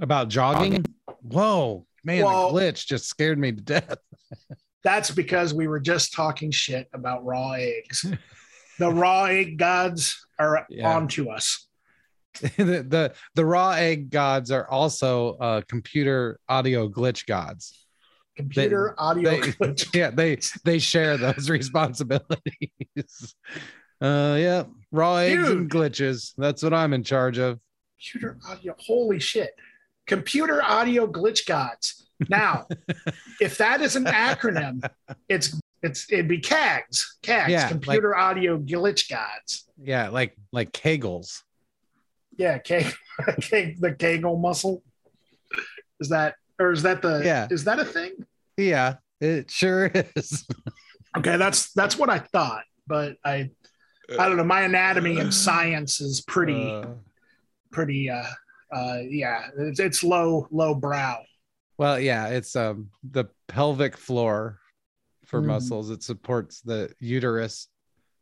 About jogging? Whoa, man, Well- the glitch just scared me to death. That's because we were just talking shit about raw eggs. the raw egg gods are Yeah. onto us. the, the the raw egg gods are also uh computer audio glitch gods. Computer audio They, glitch. yeah, they they share those responsibilities. Uh yeah, raw eggs and glitches. That's what I'm in charge of. computer audio. Holy shit. Computer audio glitch gods. Now, if that is an acronym, it's it's it'd be CAGs. CAGs, Yeah, computer audio glitch gods. Yeah, like like kegels. Yeah, K, K the Kegel muscle. Is that or is that the Yeah. is that a thing? Yeah, it sure is. Okay, that's that's what I thought, but I I don't know. My anatomy and science is pretty Uh, pretty uh uh yeah, it's, it's low low brow. well, yeah, it's um the pelvic floor for Mhm. muscles. It supports the uterus,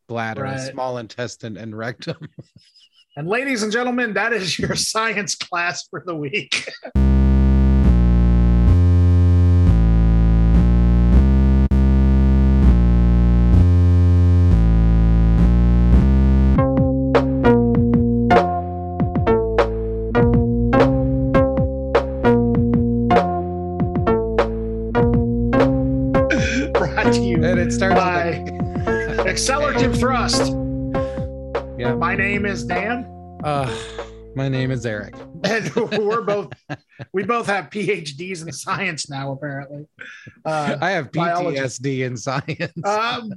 bladder, Right. small intestine, and rectum. And ladies and gentlemen, that is your science class for the week. name is Dan, Uh, my name is Eric. and we're both we both have PhDs in science now, apparently. Uh, I have biology. PTSD in science. um,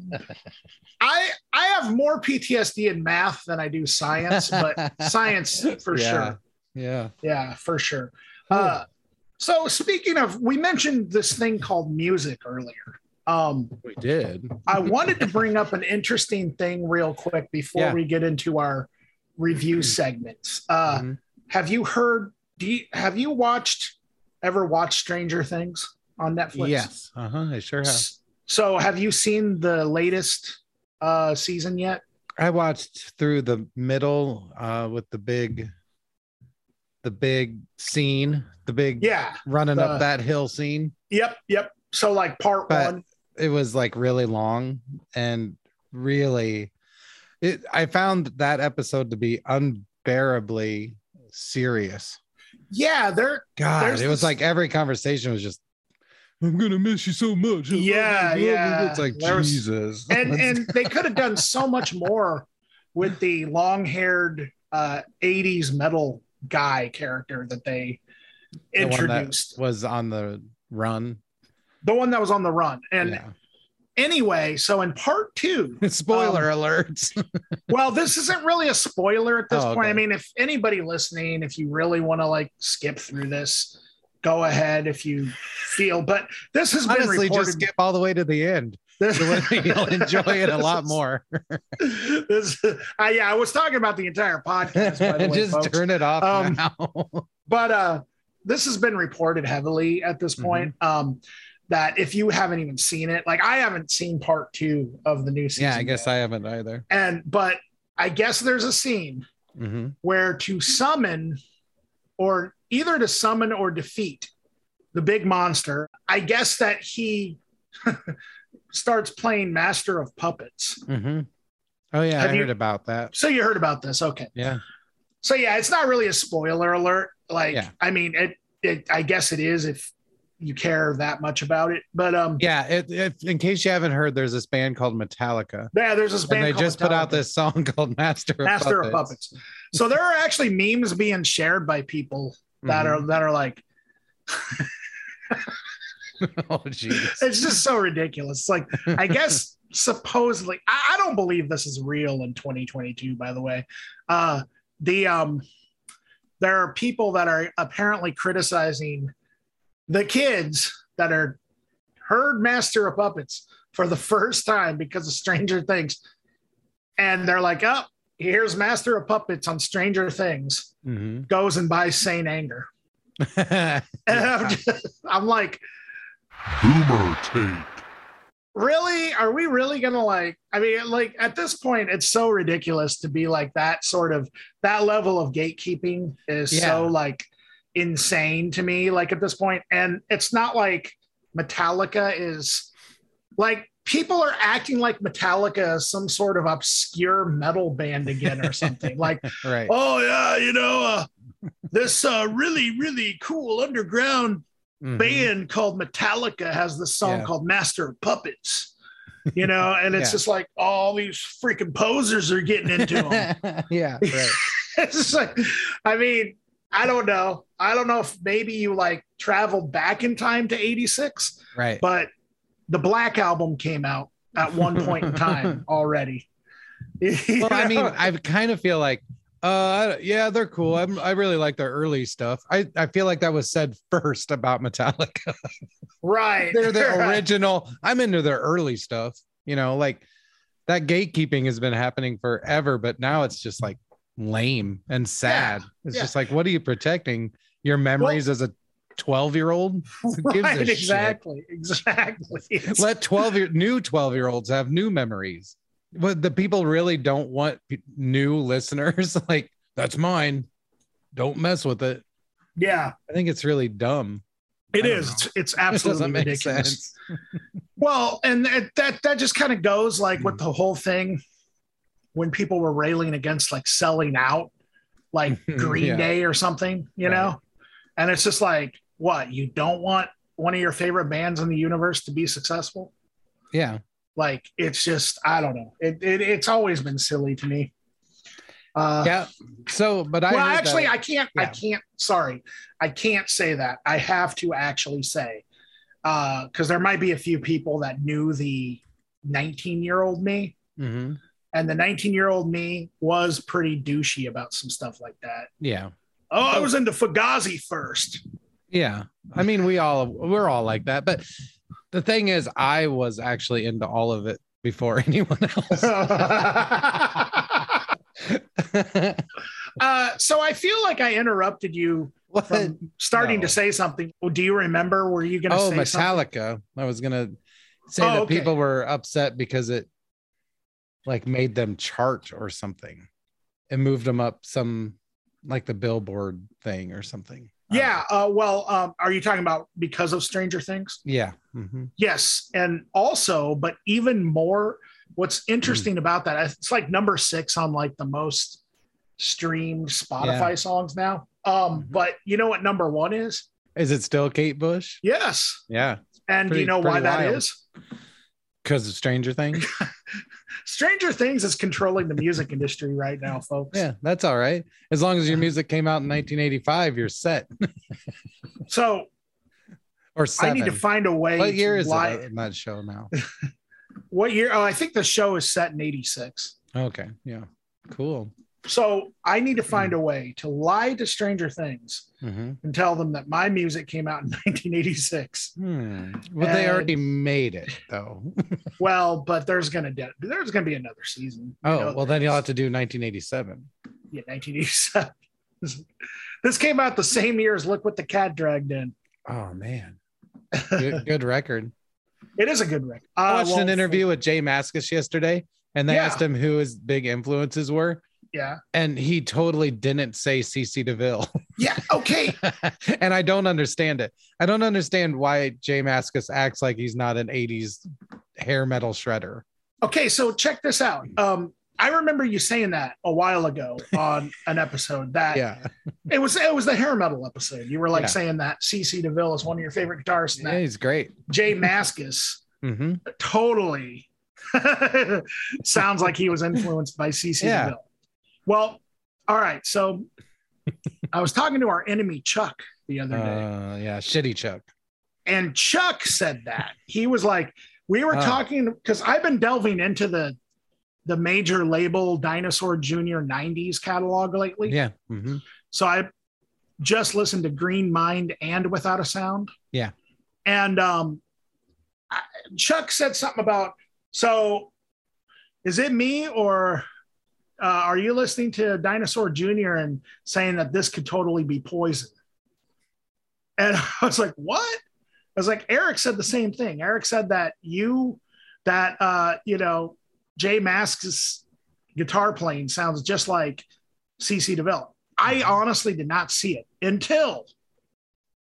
I I have more PTSD in math than I do science, but science for Yeah. sure. yeah. Yeah, for sure. Uh, so speaking of, we mentioned this thing called music earlier. Um, We did. I wanted to bring up an interesting thing real quick before Yeah. we get into our review segments. Uh, Mhm. have you heard? Do you have you watched ever watched Stranger Things on Netflix? Yes. Uh huh. I sure have. So have you seen the latest uh, season yet? I watched through the middle uh, with the big, the big scene, the big Yeah. running the- up that hill scene. Yep. Yep. So like part But- one. It was like really long and really, it. I found that episode to be unbearably serious. Yeah, they're God, it was this- like every conversation was just. I'm gonna miss you so much. Yeah, yeah. It's like There was- Jesus. and and they could have done so much more with the long-haired uh 80s metal guy character that they The one that introduced was on the run. the one that was on the run and yeah. Anyway so in part two Spoiler alerts. well this isn't really a spoiler at this Oh, point i mean if anybody listening if you really want to like skip through this go ahead if you feel but this has been reported just skip all the way to the end. this, You'll enjoy it a lot more. this, uh, yeah i was talking about the entire podcast by the way, just folks. turn it off Um, now. but uh this has been reported heavily at this Mm-hmm. point um that if you haven't even seen it like i haven't seen part two of the new season yeah, I guess yet. I haven't either. and but i guess there's a scene hmm where to summon or either to summon or defeat the big monster i guess that he starts playing master of puppets hmm Oh yeah, Have I you- heard about that. so you heard about this okay Yeah. So yeah, it's not really a spoiler alert. Like, Yeah. I mean, it, it, I guess it is if you care that much about it. But um, Yeah. It, it, in case you haven't heard, there's this band called Metallica. yeah, there's this And they just put out this song called Master of Master Puppets. of Puppets. So there are actually memes being shared by people that Mhm. are that are like, oh jeez. it's just so ridiculous. Like I guess supposedly, I, I don't believe this is real in 2022. By the way, uh, the um, there are people that are apparently criticizing the kids that are heard Master of Puppets for the first time because of Stranger Things, and they're like, "Oh, here's Master of Puppets on Stranger Things." Mhm. Goes and buys Saint Anger, and I'm, just, I'm like, Boomer tape. really are we really gonna like i mean like at this point it's so ridiculous to be like that sort of that level of gatekeeping is Yeah. so like insane to me like at this point and it's not like metallica is like people are acting like metallica is some sort of obscure metal band again or something like right. oh yeah you know uh, this uh, really really cool underground Mhm. band called metallica has this song Yeah. called master of puppets you know and it's Yeah. just like all these freaking posers are getting into them yeah. Right. it's just like i mean i don't know i don't know if maybe you like traveled back in time to 86 Right. but the black album came out at one point in time already well, I mean. I kind of feel like, uh, yeah, they're cool. I'm, I really like their early stuff. I, I feel like that was said first about Metallica. right they're the right. original. I'm into their early stuff. You know, like that gatekeeping has been happening forever, but now it's just like lame and sad. it's yeah. just like, what are you protecting? Your memories as a 12 year old? Who gives a right, shit? exactly exactly It's- Let 12 year new 12 year olds have new memories. But the people really don't want p- new listeners. like, that's mine. Don't mess with it. yeah I think it's really dumb. it is it's, it's absolutely ridiculous sense. Well, and it, that that just kind of goes like with hmm. the whole thing when people were railing against like selling out, like Green Yeah. Day or something, you Right. know, and it's just like, what you don't want one of your favorite bands in the universe to be successful? Yeah. Like it's just I don't know. It, it it's always been silly to me. Uh, Yeah. So, but I well, actually, that- I can't. I can't. Sorry, I can't say that. I have to actually say because there might be a few people that knew the 19 year old me, Mhm. And the 19 year old me was pretty douchey about some stuff like that. yeah. Oh, I was into Fugazi first. Yeah. I mean, we all we're all like that. But the thing is, I was actually into all of it before anyone else. uh, so I feel like I interrupted you what? from starting No. to say something. Oh, Do you remember? Were you going to Oh, say something? Metallica. I was gonna say Oh, that okay. people were upset because it like made them chart or something. and moved them up some like the billboard thing or something. Yeah. Uh, well, um, are you talking about because of Stranger Things? Yeah. Mhm. Yes, and also, but even more, what's Hmm. interesting about that, it's like number six on like the most streamed Spotify songs now. Um, Mhm. but you know what number one is? Is it still Kate Bush? Yes, Yeah. and do you know why pretty that wild. is? Because of Stranger Things. Stranger Things is controlling the music industry right now, folks. Yeah, that's all right. As long as your music came out in 1985, you're set. So or I need to find a way. what year is lie- it show now? What year? Oh, I think the show is set in '86. Okay, yeah, cool. So I need to find a way to lie to Stranger Things hmm and tell them that my music came out in 1986. Hmm. Well, they already made it though. Well, but there's gonna de- there's gonna be another season. you oh, know, well, then you'll have to do 1987. yeah, 1987. this came out the same year as Look What the Cat Dragged In. Oh man, good, good record. It is a good record. I Uh, watched an interview with J Mascis yesterday, and they Yeah. asked him who his big influences were, Yeah. and he totally didn't say CC DeVille. Yeah. Okay. and I don't understand it. I don't understand why J Mascis acts like he's not an 80s hair metal shredder. Okay. So check this out. Um, I remember you saying that a while ago on an episode that Yeah. it was it was the hair metal episode. You were like Yeah. saying that CC DeVille is one of your favorite guitarists. Yeah, that he's great. J Mascis hmm totally sounds like he was influenced by CC Yeah. DeVille. Well, all right. So I was talking to our enemy Chuck the other day, Uh, yeah, shitty Chuck. and Chuck said that he was like, we were Oh. talking because I've been delving into the the major label Dinosaur Junior '90s catalog lately. Yeah. hmm So I just listened to Green Mind and Without a Sound. Yeah. And um, Chuck said something about so is it me or uh, are you listening to Dinosaur Jr. and saying that this could totally be poison? And I was like, what? I was like, Eric said the same thing. Eric said that you, that, uh, you know, J Mascis' guitar playing sounds just like CC DeVille. I honestly did not see it until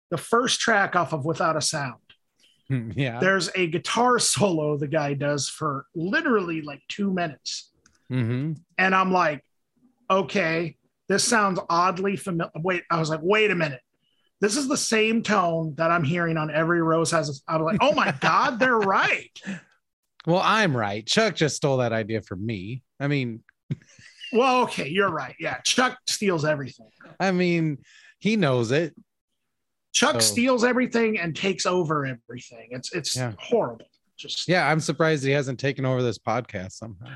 the first track off of Without a Sound. yeah. There's a guitar solo the guy does for literally like two minutes. Hmm And I'm like, okay, this sounds oddly familiar. Wait, I was like, wait a minute. This is the same tone that I'm hearing on every Rose has. I was like, oh my God, they're right. Well, I'm right. Chuck just stole that idea from me. I mean, Well, okay, you're right. Yeah, Chuck steals everything. I mean, he knows it. Chuck Oh. steals everything and takes over everything. It's it's Yeah. horrible. Just Yeah, I'm surprised he hasn't taken over this podcast somehow.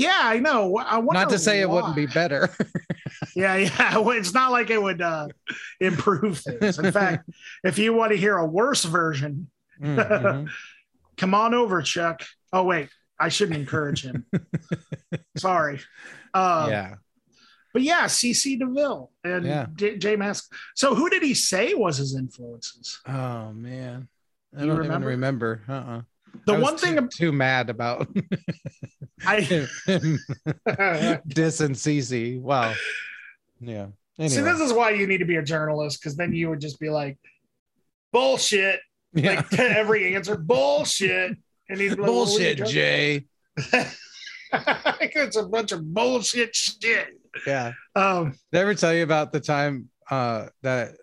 Yeah, I know. I wonder Not to say it wouldn't be better. Yeah, yeah. It's not like it would uh, improve things. In fact, if you want to hear a worse version, Mhm. come on over, Chuck. Oh wait, I shouldn't encourage him. Sorry. Uh, yeah. But yeah, CC DeVille and Yeah. J- Jay Mask. So who did he say was his influences? Oh man. I You don't remember? even remember. Uh-uh. The one thing too, too mad about I Dis and Cece. Wow. Yeah. Anyway. see. This is why you need to be a journalist because then you would just be like, bullshit. yeah. Like to every answer, bullshit. And he's like, "Well, what are you Bullshit, Jay. it's a bunch of bullshit shit. Yeah. Um, Did I ever tell you about the time uh that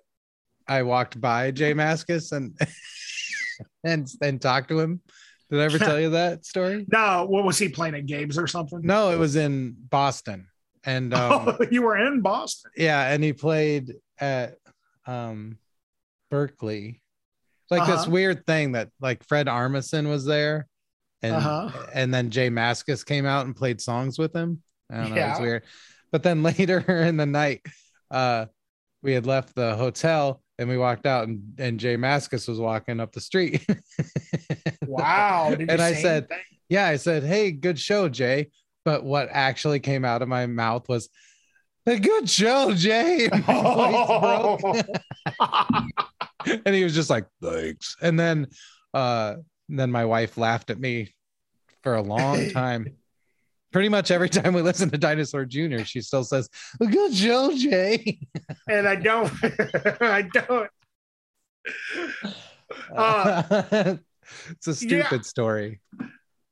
I walked by J Mascis and and and talked to him? Did I ever tell you that story? no, what was he playing at games or something? No, it was in Boston. And um oh, you were in Boston. yeah, and he played at um Berklee. Like this Uh-huh. weird thing that like Fred Armisen was there and Uh-huh. and then J Mascis came out and played songs with him. I don't know, it was weird. But then later in the night, uh we had left the hotel and we walked out and, and J Mascis was walking up the street. Wow. And I said- anything? yeah, I said, Hey, good show, Jay. But what actually came out of my mouth was a good show, Jay. And my and he was just like, thanks. And then uh then my wife laughed at me for a long time. Pretty much every time we listen to Dinosaur Jr., she still says, good show, Jay. and I don't, I don't. Uh, it's a stupid story.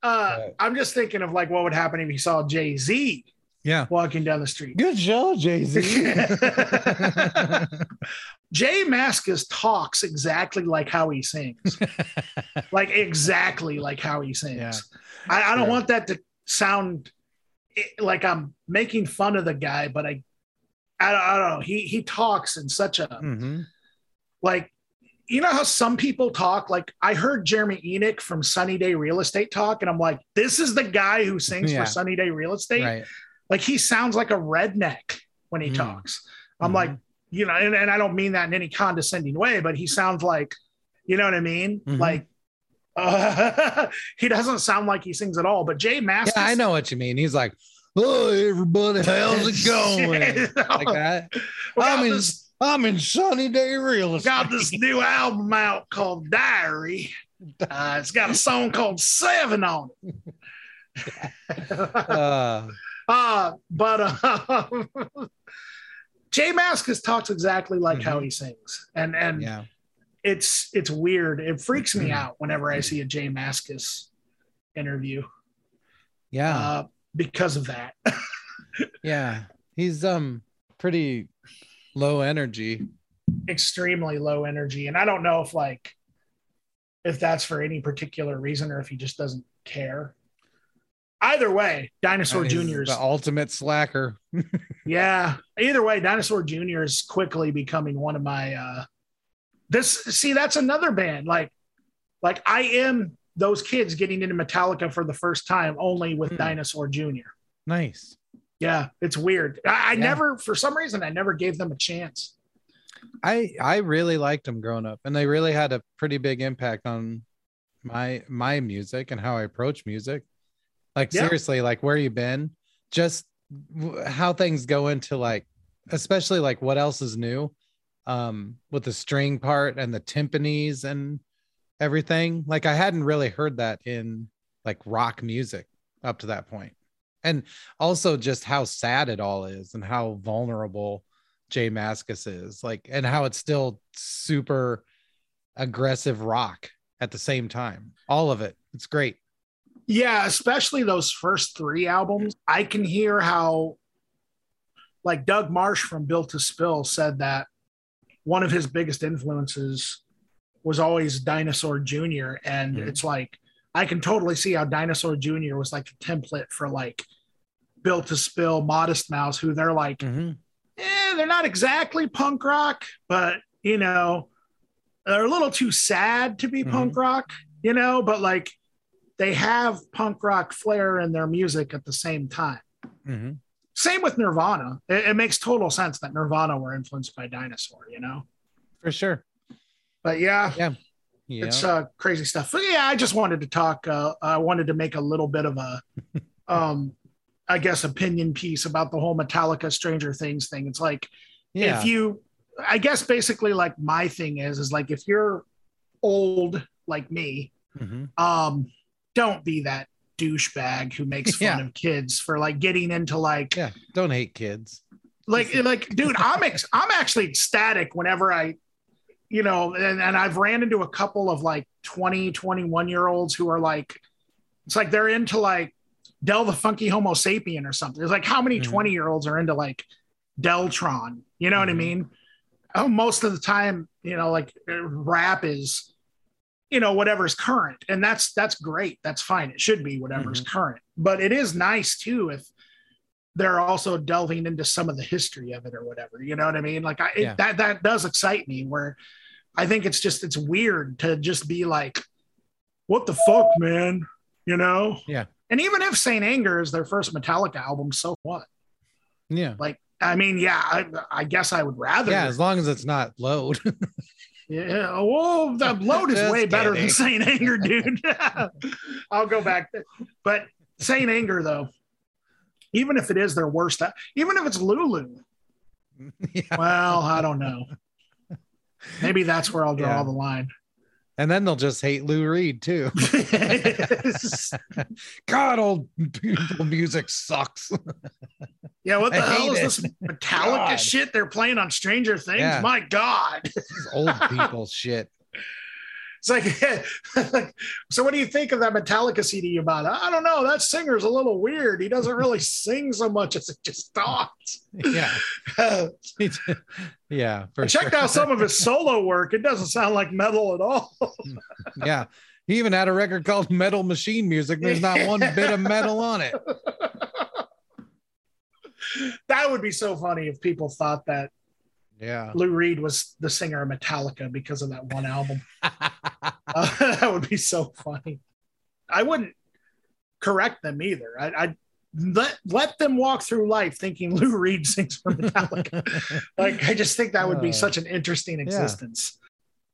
Uh, I'm just thinking of like what would happen if you saw Jay Z Yeah. walking down the street. Good show, Jay-Z. J Mascis talks exactly like how he sings, like exactly like how he sings. Yeah, I, I don't want that to sound i- like I'm making fun of the guy, but I, I, don't- I don't know. He he talks in such a Mhm. like you know how some people talk like i heard Jeremy Enigk from sunny day real estate talk and i'm like this is the guy who sings Yeah. for sunny day real estate Right. like he sounds like a redneck when he Mm. talks i'm Mhm. like you know and, and i don't mean that in any condescending way but he sounds like you know what i mean Mhm. like uh, he doesn't sound like he sings at all but J Mascis, Yeah, I know what you mean. He's like, oh, everybody, how's it going? like that. I'm in, this, I'm in sunny day real estate. got this new album out called diary uh, it's got a song called seven on it Uh, Uh, but uh, J Mascis talks exactly like how Mhm. he sings, and and yeah. It's it's weird. It freaks me Mhm. out whenever I see a J Mascis interview Yeah. uh, because of that. yeah. He's um pretty low energy. Extremely low energy, and I don't know if like if that's for any particular reason or if he just doesn't care. Either way, Dinosaur Jr. is the ultimate slacker. Yeah. Either way, Dinosaur Jr. is quickly becoming one of my uh this see, that's another band. Like like I am those kids getting into Metallica for the first time only with Hmm. Dinosaur Jr. Nice. Yeah, it's weird. I, I Yeah. never for some reason I never gave them a chance. I I really liked them growing up, and they really had a pretty big impact on my my music and how I approach music. Like Yeah. seriously, like where you been, just how things go into like, especially like what else is new, um, with the string part and the timpanis and everything. Like I hadn't really heard that in like rock music up to that point, and also just how sad it all is and how vulnerable J Mascis is, like, and how it's still super aggressive rock at the same time. All of it. It's great. Yeah, especially those first three albums. I can hear how, like Doug Martsch from Built to Spill said that one of his biggest influences was always Dinosaur Jr. And Mhm. it's like, I can totally see how Dinosaur Jr. was like the template for like Built to Spill, Modest Mouse, who they're like, Mhm. eh, they're not exactly punk rock, but you know, they're a little too sad to be Mhm. punk rock, you know, but like they have punk rock flair in their music at the same time. Same with Nirvana. It, it makes total sense that Nirvana were influenced by Dinosaur, you know. For sure. But yeah, Yeah. it's uh, crazy stuff. But yeah, I just wanted to talk. Uh, I wanted to make a little bit of a, um, I guess, opinion piece about the whole Metallica Stranger Things thing. It's like yeah. if you i guess basically like my thing is is like if you're old like me Mhm. um don't be that douchebag who makes fun Yeah. of kids for like getting into like Yeah. Don't hate kids. like like dude i'm ex- i'm actually ecstatic whenever i you know and, and i've ran into a couple of like 20 21 year olds who are like it's like they're into like del the funky Homosapien or something it's like how many Mhm. 20 year olds are into like deltron you know what i Mhm. mean oh, most of the time you know like rap is you know whatever's current and that's that's great that's fine it should be whatever's mm-hmm. current but it is nice too if they're also delving into some of the history of it or whatever you know what i mean like I, Yeah. it, that that does excite me where i think it's just it's weird to just be like what the fuck man you know Yeah. and even if saint anger is their first metallica album so what Yeah. like i mean yeah i, I guess i would rather Yeah. As long as it's not load. Yeah, well, the load is way better than. Saint Anger, dude. I'll go back, there. but Saint Anger though, even if it is their worst, even if it's Lulu, yeah. well, I don't know. Maybe that's where I'll draw Yeah. the line. And then they'll just hate Lou Reed too. God, old people music sucks. yeah, what the I hell is this Metallica God. shit they're playing on Stranger Things? Yeah. My God. This old people shit. It's like, like, so what do you think of that Metallica CD you bought? I don't know. That singer's a little weird. He doesn't really sing so much as it just talks. Yeah. yeah. For I checked sure. out some of his solo work. It doesn't sound like metal at all. Mm, yeah. He even had a record called Metal Machine Music. There's not one bit of metal on it. that would be so funny if people thought that Yeah. Lou Reed was the singer of Metallica because of that one album. Uh, that would be so funny. I wouldn't correct them either. I, I'd let let them walk through life thinking Lou Reed sings for Metallica. like I just think that would be Uh, such an interesting existence.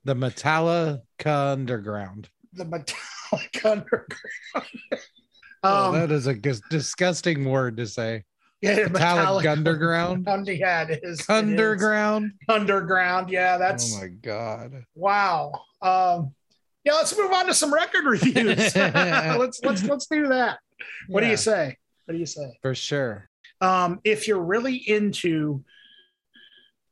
the Metallica Underground. The Metallica underground. Oh, um, that is a disgusting word to say. Yeah, Metallic Underground? Under, yeah, it is. it is. Underground. Underground. Yeah, that's oh my god. wow. Um, yeah, let's move on to some record reviews. let's let's let's do that. What do you say? What do you say? For sure. Um, if you're really into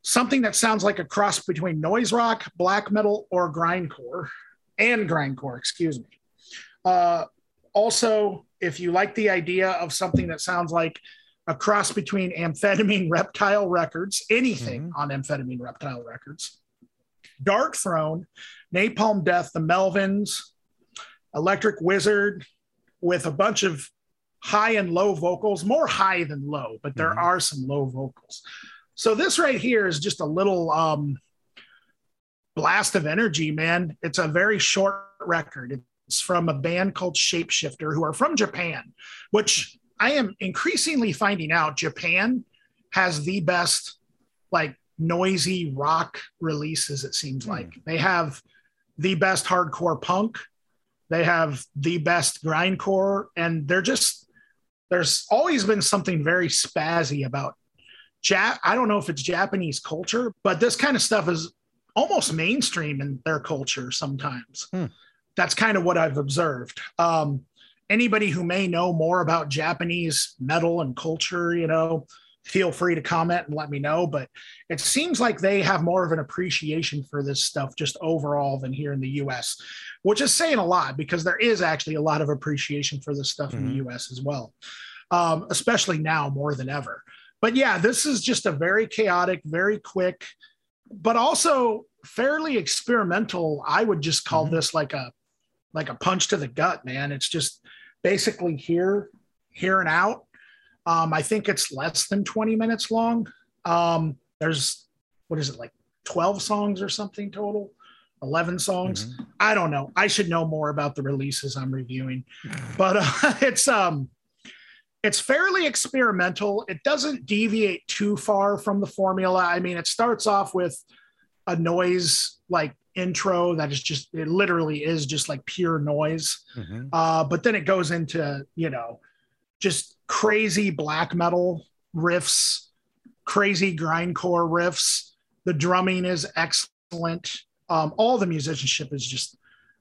something that sounds like a cross between noise rock, black metal, or grindcore, and grindcore, excuse me. Uh, also, if you like the idea of something that sounds like a cross between amphetamine reptile records, anything on amphetamine reptile records, Darkthrone, Napalm Death, the Melvins, Electric Wizard, with a bunch of high and low vocals, more high than low, but there Mhm. are some low vocals. So this right here is just a little um, blast of energy, man. It's a very short record. It's from a band called Shapeshifter, who are from Japan, which I am increasingly finding out Japan has the best, like, noisy rock releases, it seems Hmm. like. They have the best hardcore punk, they have the best grindcore, and they're just, there's always been something very spazzy about Jap. I don't know if it's Japanese culture, but this kind of stuff is almost mainstream in their culture sometimes. Hmm. That's kind of what I've observed. Um, anybody who may know more about Japanese metal and culture, you know, feel free to comment and let me know. But it seems like they have more of an appreciation for this stuff just overall than here in the US, which is saying a lot because there is actually a lot of appreciation for this stuff mm-hmm. in the mm-hmm. US as well, um, especially now more than ever. But yeah, this is just a very chaotic, very quick, but also fairly experimental. I would just call mm-hmm. this like a like a punch to the gut, man. It's just basically here, here and out um, I think it's less than 20 minutes long. Um, there's, what is it, like 12 songs or something total? 11 songs. Mm-hmm. I don't know. I should know more about the releases I'm reviewing, but uh, it's, um, it's fairly experimental. It doesn't deviate too far from the formula. I mean, it starts off with a noise like intro that is just, it literally is just like pure noise. Mm-hmm. Uh, but then it goes into, you know, just crazy black metal riffs, crazy grindcore riffs. The drumming is excellent. Um, all the musicianship is just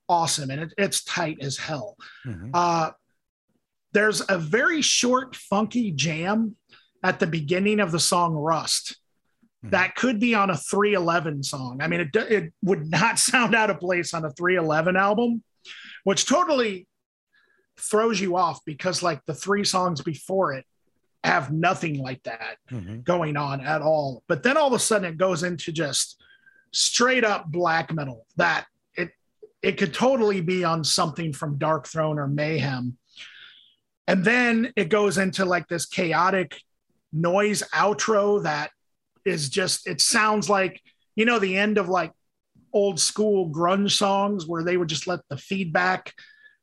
awesome and it, it's tight as hell. Mm-hmm. Uh, there's a very short, funky jam at the beginning of the song Rust. Mm-hmm. That could be on a 311 song. I mean, it, it would not sound out of place on a 311 album, which totally throws you off because like the three songs before it have nothing like that mm-hmm. going on at all. But then all of a sudden it goes into just straight up black metal that it it could totally be on something from Darkthrone or Mayhem. And then it goes into like this chaotic noise outro that is just it sounds like you know the end of like old school grunge songs where they would just let the feedback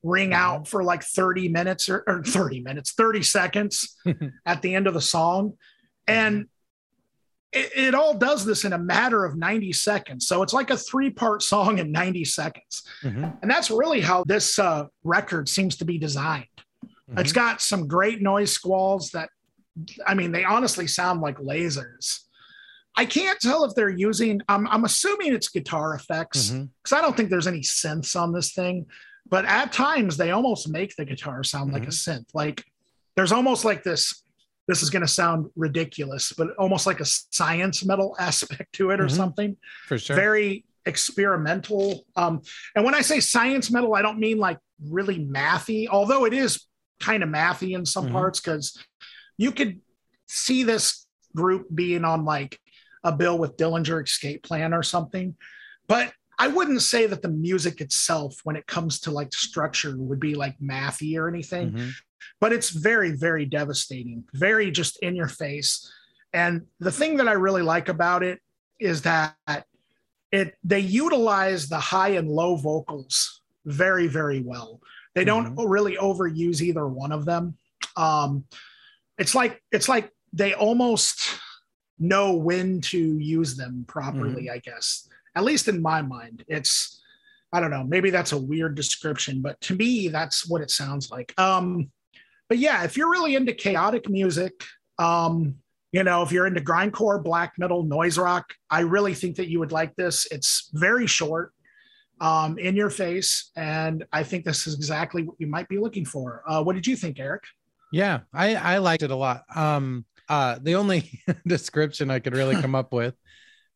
ring mm-hmm. out for like 30 minutes or, or 30 minutes, 30 seconds at the end of the song. And mm-hmm. it, it, all does this in a matter of 90 seconds. So it's like a three part song in 90 seconds. Mm-hmm. And that's really how this uh, record seems to be designed. Mm-hmm. It's got some great noise squalls that, I mean, they honestly sound like lasers. I can't tell if they're using. I'm, I'm assuming it's guitar effects because mm-hmm. I don't think there's any synths on this thing but at times they almost make the guitar sound mm-hmm. like a mm-hmm. synth. Like there's almost like this. This is going to sound ridiculous, but almost like a science metal aspect to it or mm-hmm. something. For sure. Very experimental. Um, and when I say science metal, I don't mean like really mathy, although it is kind of mathy in some mm-hmm. parts because you could see this group being on like a bill with Dillinger Escape Plan or something. But I wouldn't say that the music itself, when it comes to like structure, would be like mathy or anything, mm-hmm. but it's very, very devastating, very just in your face. And the thing that I really like about it is that it they utilize the high and low vocals very, very well. They don't mm-hmm. really overuse either one of them. Um, it's like it's like they almost know when to use them properly, mm-hmm. I guess at least in my mind. It's, I don't know, maybe that's a weird description, but to me, that's what it sounds like. Um, but yeah, if you're really into chaotic music, um, you know, if you're into grindcore, black metal, noise rock, I really think that you would like this. It's very short, um, in your face, and I think this is exactly what you might be looking for. Uh, what did you think, Eric? Yeah, I I liked it a lot. Um, uh, the only description I could really come up with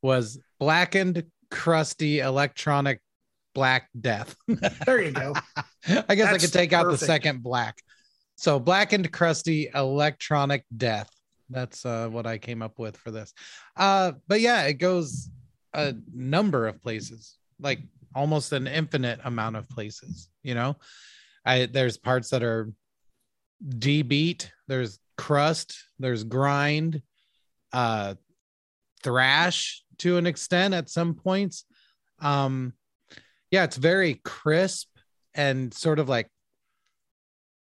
was blackened crusty electronic black death. there you go. I guess That's I could take out the second black. So blackened crusty electronic death. That's uh, what I came up with for this. Uh, but yeah, it goes a number of places, like almost an infinite amount of places. You know, I there's parts that are D beat, there's crust, there's grind, uh, thrash, to an extent at some points. Um, yeah, it's very crisp and sort of like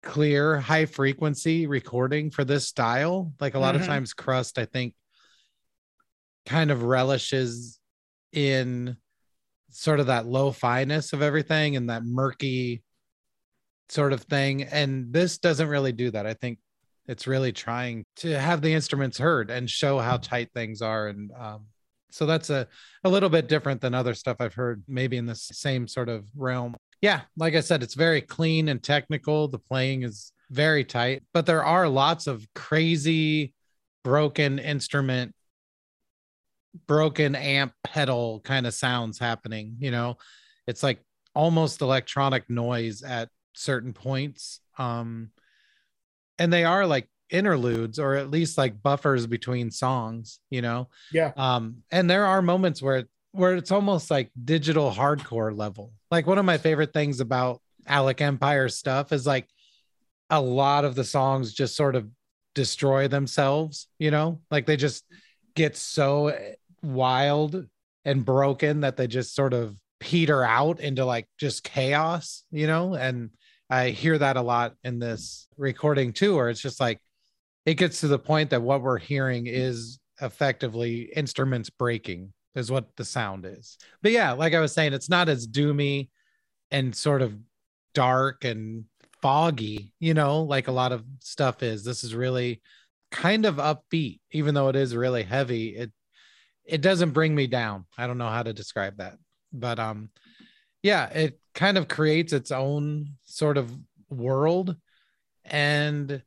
clear, high frequency recording for this style. Like a lot mm-hmm. of times, Crust, I think, kind of relishes in sort of that low fineness of everything and that murky sort of thing. And this doesn't really do that. I think it's really trying to have the instruments heard and show how tight things are and um, so that's a, a little bit different than other stuff I've heard, maybe in the same sort of realm. Yeah, like I said, it's very clean and technical. The playing is very tight, but there are lots of crazy broken instrument, broken amp pedal kind of sounds happening. You know, it's like almost electronic noise at certain points. Um, and they are like interludes or at least like buffers between songs, you know? Yeah. Um, and there are moments where where it's almost like digital hardcore level. Like one of my favorite things about Alec Empire stuff is like a lot of the songs just sort of destroy themselves, you know, like they just get so wild and broken that they just sort of peter out into like just chaos, you know, and I hear that a lot in this recording too, where it's just like it gets to the point that what we're hearing is effectively instruments breaking is what the sound is. But yeah, like I was saying, it's not as doomy and sort of dark and foggy, you know, like a lot of stuff is. This is really kind of upbeat, even though it is really heavy. It it doesn't bring me down. I don't know how to describe that. But um yeah, it kind of creates its own sort of world and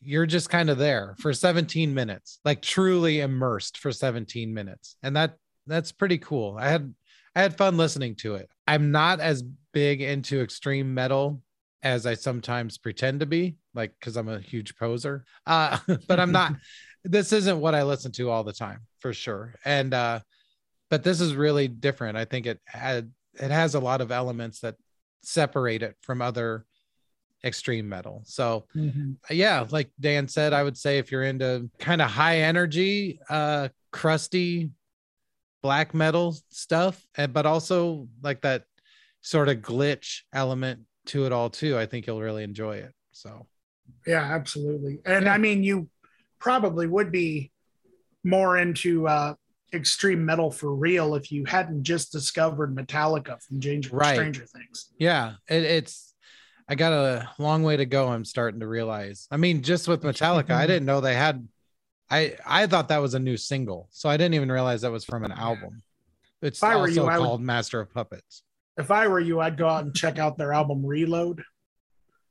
you're just kind of there for 17 minutes, like truly immersed for 17 minutes. And that that's pretty cool. I had I had fun listening to it. I'm not as big into extreme metal as I sometimes pretend to be, like because I'm a huge poser. Uh, but I'm not. this isn't what I listen to all the time for sure. And uh, but this is really different. I think it had it has a lot of elements that separate it from other extreme metal. So Mhm. yeah, like Dan said, I would say if you're into kind of high energy, uh, crusty black metal stuff, and but also like that sort of glitch element to it all too, I think you'll really enjoy it. So Yeah, absolutely. And Yeah. I mean, you probably would be more into uh, extreme metal for real if you hadn't just discovered Metallica from Stranger, Right. Stranger Things. yeah, it, it's I got a long way to go. I'm starting to realize. I mean, just with Metallica, I didn't know they had. I I thought that was a new single, so I didn't even realize that was from an album. It's If I were also you, I would- called Master of Puppets. If I were you, I'd go out and check out their album Reload.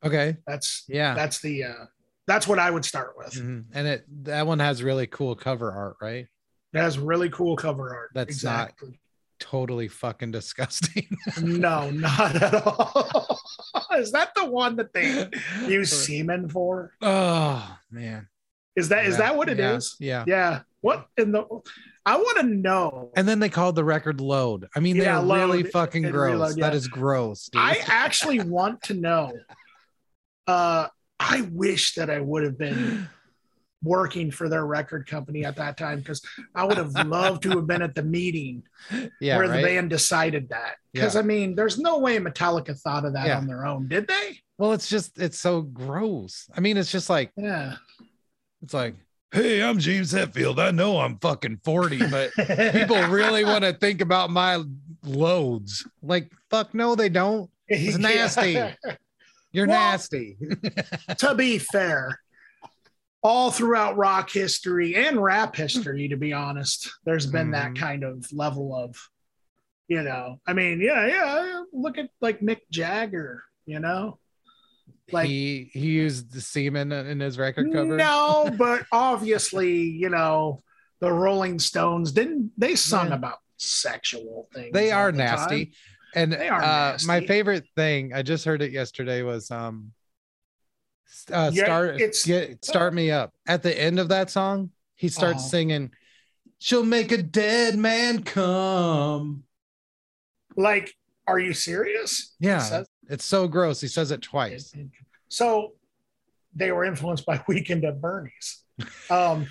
Okay, That's yeah, that's the uh, that's what I would start with. Mhm. and it that one has really cool cover art, right? It has really cool cover art. That's not- Totally fucking disgusting. no, not at all. is that the one that they use semen for? Oh man, Is that is Yeah, that what it is? yeah, Yeah. Yeah. What in the? I want to know. And then they called the record "Load." I mean, Yeah, they're really fucking gross. Reload, yeah. That is gross. dude. I actually want to know. Uh, I wish that I would have been working for their record company at that time because I would have loved to have been at the meeting yeah, where right? the band decided that. Because Yeah. I mean, there's no way Metallica thought of that Yeah. on their own, did they? Well, it's just it's so gross. I mean, it's just like Yeah. it's like, hey, I'm James Hetfield. I know I'm fucking 40, but people really want to think about my loads. Like, fuck no, they don't. It's nasty. You're Well- nasty. to be fair, all throughout rock history and rap history, to be honest, there's been that Mhm. kind of level of, you know, I mean, yeah, yeah. Look at like Mick Jagger, you know. Like- he he used the semen in his record cover. No, but obviously, you know, the Rolling Stones didn't they sung Yeah. about sexual things. they are the nasty. time. And They are uh, my favorite thing, I just heard it yesterday, was um, uh, Yeah, start it's- get start me up. At the end of that song, he starts Uh-huh. singing, "She'll make a dead man come." Like, are you serious? He Yeah, says- it's so gross. He says it twice. So they were influenced by Weekend at Bernie's. Um,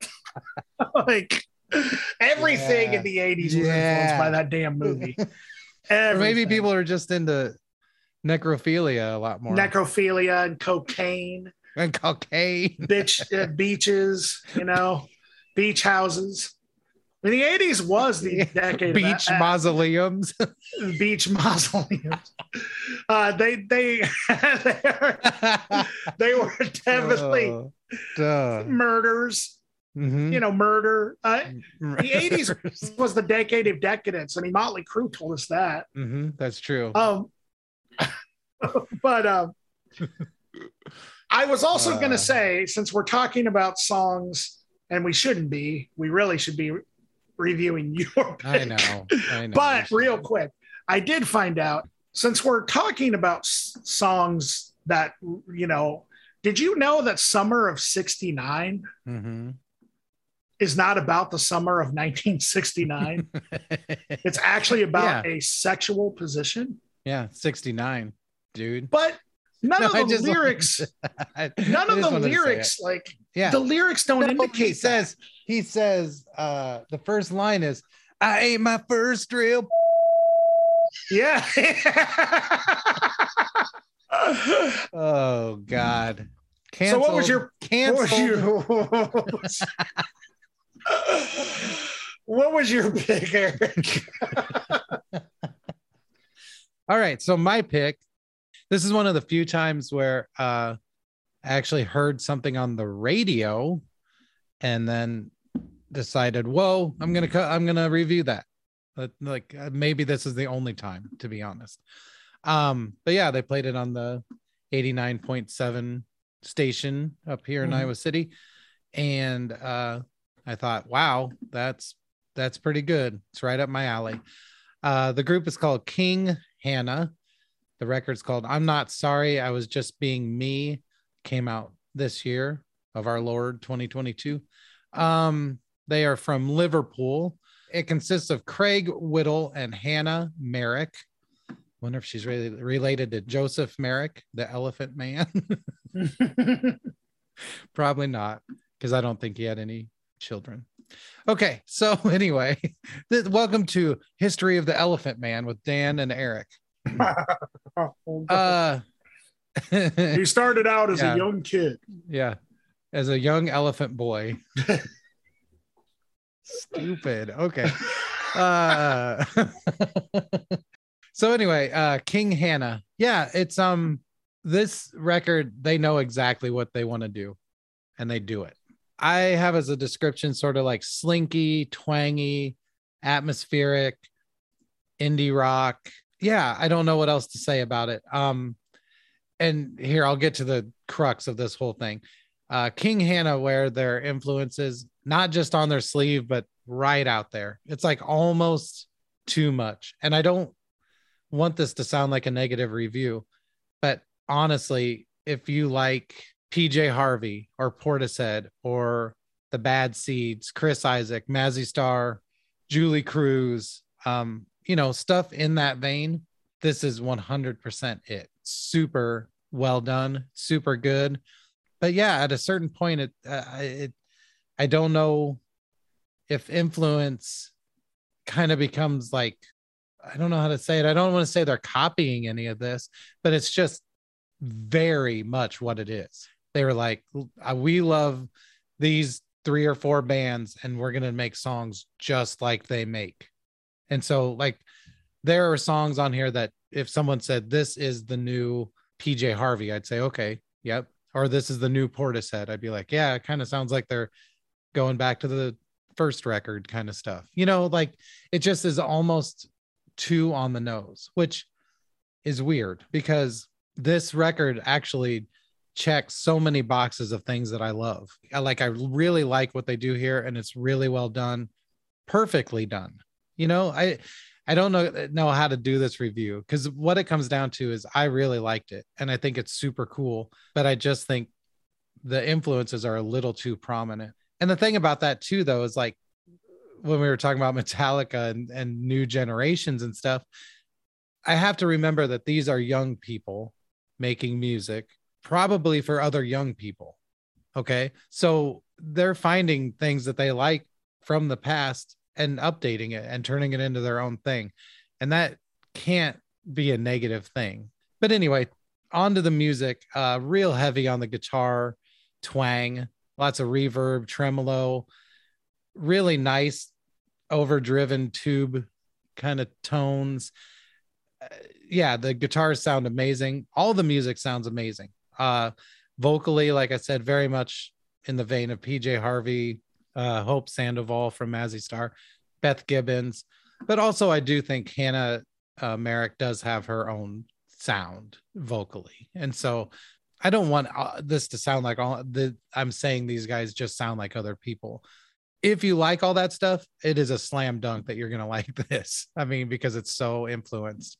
like everything Yeah. in the 80s was influenced by that damn movie. Or maybe people are just into necrophilia a lot more necrophilia and cocaine, and cocaine. bitch uh, beaches, you know, beach houses. I mean, the 80s was the decade Beach of uh, mausoleums. beach mausoleums. Uh, they they they were, they were definitely Oh, murders. Mhm. You know, murder. Uh, the 80s was the decade of decadence. I mean, Motley Crue told us that. Mhm, that's true. Um, but um, I was also Uh. going to say, since we're talking about songs and we shouldn't be. We really should be reviewing your pick. I know. I know. But real quick, I did find out since we're talking about s- songs that you know, did you know that Summer of '69 hmm is not about the summer of 1969? it's actually about a sexual position. Yeah, 69, dude. But none No, of the lyrics, none of the wanted to say lyrics, like Yeah. the lyrics don't No, indicate. he that. says, he says, uh, the first line is, I ate my first real. Yeah. Oh, God. So what was your- Canceled. what was your what was your pick, Eric? All right. So my pick, this is one of the few times where uh, I actually heard something on the radio and then decided, whoa, I'm gonna I'm gonna review that. But like uh, maybe this is the only time, to be honest. Um, but yeah, they played it on the 89.7 station up here in Mhm. Iowa City. And uh I thought, wow, that's that's pretty good. It's right up my alley. Uh the group is called King Hannah. The record's called I'm Not Sorry, I Was Just Being Me. Came out this year of our Lord 2022. Um, they are from Liverpool. It consists of Craig Whittle and Hannah Merrick. Wonder if she's really related to Joseph Merrick, the Elephant Man. Probably not, because I don't think he had any children. Okay, so anyway, th- welcome to History of the Elephant Man with Dan and Eric. Uh, he started out as Yeah. a young kid. yeah, as a young elephant boy. Stupid. Okay. Uh, so anyway, uh, King Hannah. Yeah, it's um this record. They know exactly what they want to do, and they do it. I have as a description sort of like slinky, twangy, atmospheric, indie rock. Yeah, I don't know what else to say about it. Um, and here I'll get to the crux of this whole thing. Uh, King Hannah wear their influences not just on their sleeve, but right out there. It's like almost too much. And I don't want this to sound like a negative review, but honestly, if you like PJ Harvey or Portishead or the Bad Seeds, Chris Isaak, Mazzy Star, Julee Cruise, um, you know, stuff in that vein, this is 100% it. Super well done, super good. But yeah, at a certain point, it, uh, it, I don't know if influence kind of becomes like, I don't know how to say it. I don't want to say they're copying any of this, but it's just very much what it is. They were like, "Uh, we love these three or four bands, and we're going to make songs just like they make. And so, like, there are songs on here that if someone said this is the new PJ Harvey, I'd say, okay, yep. Or this is the new Portishead, I'd be like, yeah, it kind of sounds like they're going back to the first record kind of stuff. You know, like it just is almost too on the nose, which is weird because this record actually checks so many boxes of things that I love. I like I really like what they do here and it's really well done, perfectly done. You know, I I don't know uh, know how to do this review cuz what it comes down to is I really liked it and I think it's super cool, but I just think the influences are a little too prominent. And the thing about that too though is like when we were talking about Metallica and, and new generations and stuff, I have to remember that these are young people making music, probably for other young people. Okay. So they're finding things that they like from the past and updating it and turning it into their own thing. And that can't be a negative thing. But anyway, on to the music, uh, real heavy on the guitar, twang, lots of reverb, tremolo, really nice overdriven tube kind of tones. Uh, yeah, the guitars sound amazing. All the music sounds amazing. Uh, vocally, like I said, very much in the vein of PJ Harvey, uh, Hope Sandoval from Mazzy Star, Beth Gibbons. But also, I do think Hannah uh, Merrick does have her own sound vocally. And so I don't want uh, this to sound like all the I'm saying these guys just sound like other people. If you like all that stuff, it is a slam dunk that you're to like this. I mean, because it's so influenced.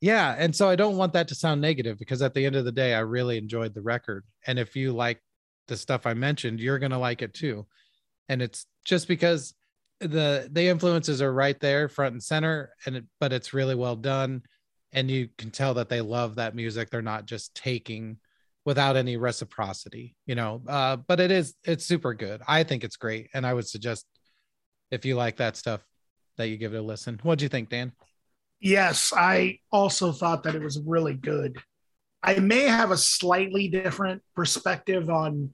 Yeah, and so I don't want that to sound negative because at the end of the day I really enjoyed the record. And if you like the stuff I mentioned, you're going to like it too. And it's just because the the influences are right there front and center and it, but it's really well done and you can tell that they love that music they're not just taking without any reciprocity you know uh, but it is it's super good i think it's great and i would suggest if you like that stuff that you give it a listen what do you think dan Yes, I also thought that it was really good. I may have a slightly different perspective on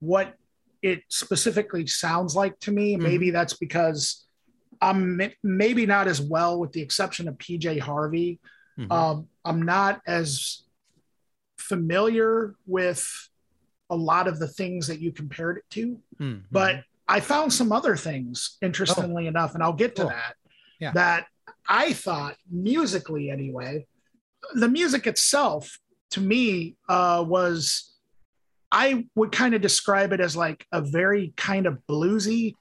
what it specifically sounds like to me. Mhm. Maybe that's because I'm maybe not as well, with the exception of PJ Harvey. Mhm. Um, I'm not as familiar with a lot of the things that you compared it to, Mhm. but I found some other things, interestingly enough, and I'll get to Cool. that. Yeah. That I thought musically, anyway, the music itself to me uh, was, I would kind of describe it as like a very kind of bluesy,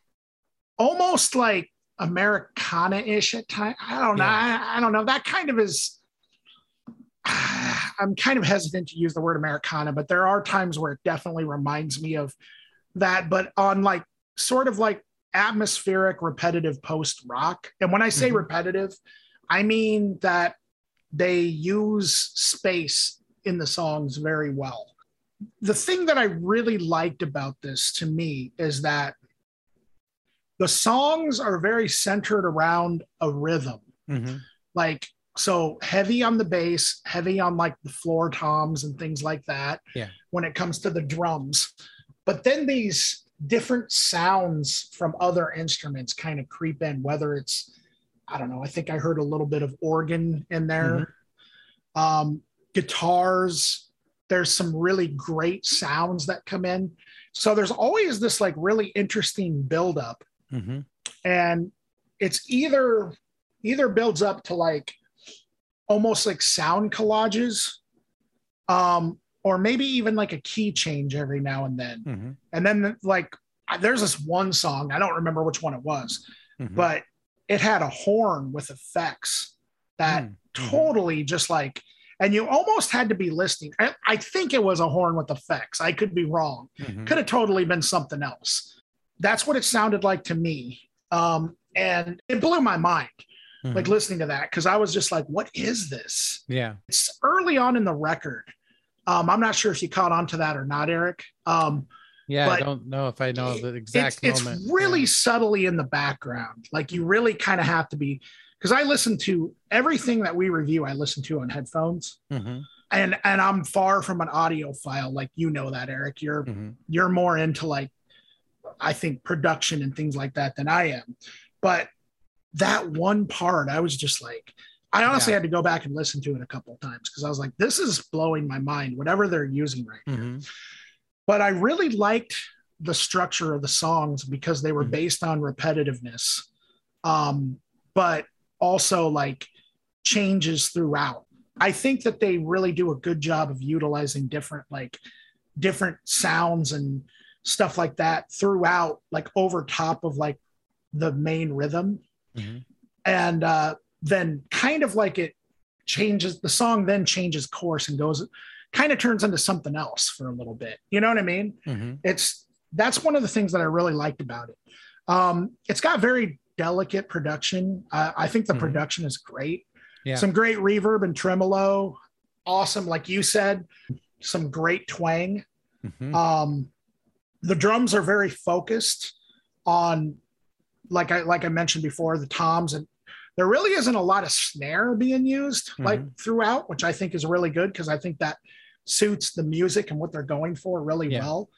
almost like Americana-ish at times. I don't know. Yeah. I, I don't know. That kind of is. I'm kind of hesitant to use the word Americana, but there are times where it definitely reminds me of that, but on like sort of like atmospheric, repetitive post rock. And when I say Mhm. repetitive, I mean that they use space in the songs very well. The thing that I really liked about this to me is that the songs are very centered around a rhythm Mhm. like so heavy on the bass, heavy on like the floor toms and things like that. Yeah. When it comes to the drums, but then these different sounds from other instruments kind of creep in. Whether it's, I don't know, I think I heard a little bit of organ in there, um, guitars. There's some really great sounds that come in. So there's always this like really interesting buildup Mhm. and it's either either builds up to like almost like sound collages um or maybe even like a key change every now and then Mhm. and then like there's this one song i don't remember which one it was Mhm. but it had a horn with effects that Mm. Mhm. totally just like and you almost had to be listening I, I think it was a horn with effects i could be wrong Mhm. could have totally been something else. That's what it sounded like to me. Um, and it blew my mind, like Mhm. listening to that, because I was just like, what is this? yeah It's early on in the record. Um, I'm not sure if you caught on to that or not, Eric. Um, yeah i don't know if i know the it's, exact it's moment really Yeah. subtly in the background. Like you really kind of have to be, because I listen to everything that we review, I listen to on headphones. Mhm. And, and I'm far from an audiophile, like you know that, Eric. You're Mhm. you're more into like i think production and things like that than i am but that one part i was just like i honestly Yeah. had to go back and listen to it a couple of times because i was like this is blowing my mind whatever they're using right now Mhm. but i really liked the structure of the songs because they were Mhm. based on repetitiveness um, but also like changes throughout i think that they really do a good job of utilizing different like different sounds and stuff like that throughout like over top of like the main rhythm Mhm. and uh, then kind of like it changes the song then changes course and goes kind of turns into something else for a little bit you know what i mean Mhm. it's that's one of the things that i really liked about it um, it's got very delicate production uh, i think the Mhm. production is great Yeah. some great reverb and tremolo awesome like you said some great twang Mhm. um, the drums are very focused on, like I like I mentioned before, the toms, and there really isn't a lot of snare being used like throughout, which I think is really good because I think that suits the music and what they're going for really Yeah. well.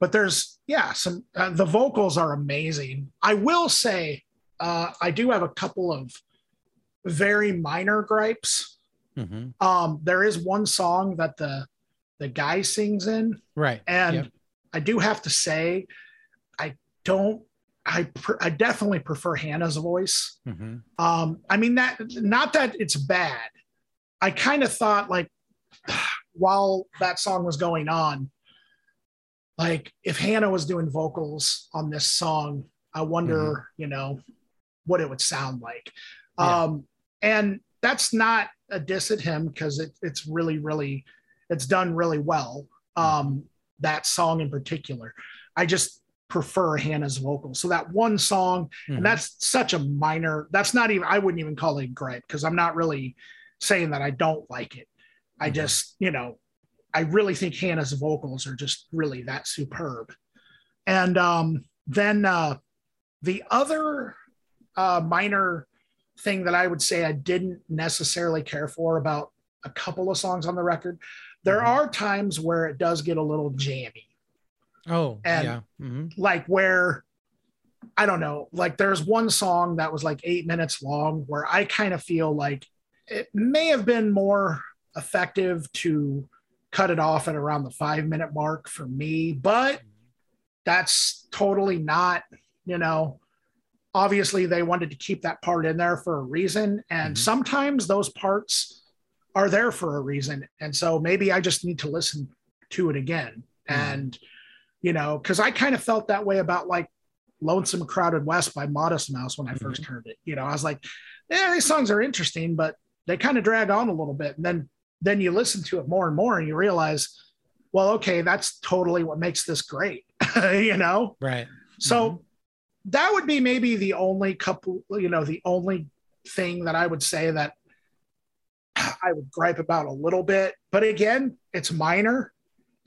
But there's yeah, some uh, the vocals are amazing. I will say uh, I do have a couple of very minor gripes. Mhm. Um, there is one song that the the guy sings in right and Yep. I do have to say, I don't. I pr- I definitely prefer Hannah's voice. Mhm. Um, I mean that not that it's bad. I kind of thought like, while that song was going on, like if Hannah was doing vocals on this song, I wonder, Mm-hmm. you know, what it would sound like. Yeah. Um, and that's not a diss at him because it, it's really, really, it's done really well. Um, that song in particular, I just prefer Hannah's vocals. So that one song, Mhm. and that's such a minor. That's not even. I wouldn't even call it a gripe because I'm not really saying that I don't like it. I Mhm. just, you know, I really think Hannah's vocals are just really that superb. And um, then uh, the other uh, minor thing that I would say I didn't necessarily care for about a couple of songs on the record, there Mhm. are times where it does get a little jammy oh and- yeah Mhm. like where I don't know, like there's one song that was like eight minutes long where I kind of feel like it may have been more effective to cut it off at around the five minute mark for me, but that's totally not, you know, obviously they wanted to keep that part in there for a reason. And Mhm. sometimes those parts are there for a reason. And so maybe I just need to listen to it again. Mhm. And, you know, because I kind of felt that way about like Lonesome Crowded West by Modest Mouse when I mm-hmm. 1st heard it. You know, I was like, yeah, these songs are interesting, but they kind of drag on a little bit. And then then you listen to it more and more and you realize, well, okay, that's totally what makes this great. you know? right So mm-hmm. that would be maybe the only couple, you know, the only thing that I would say that I would gripe about a little bit. But again, it's minor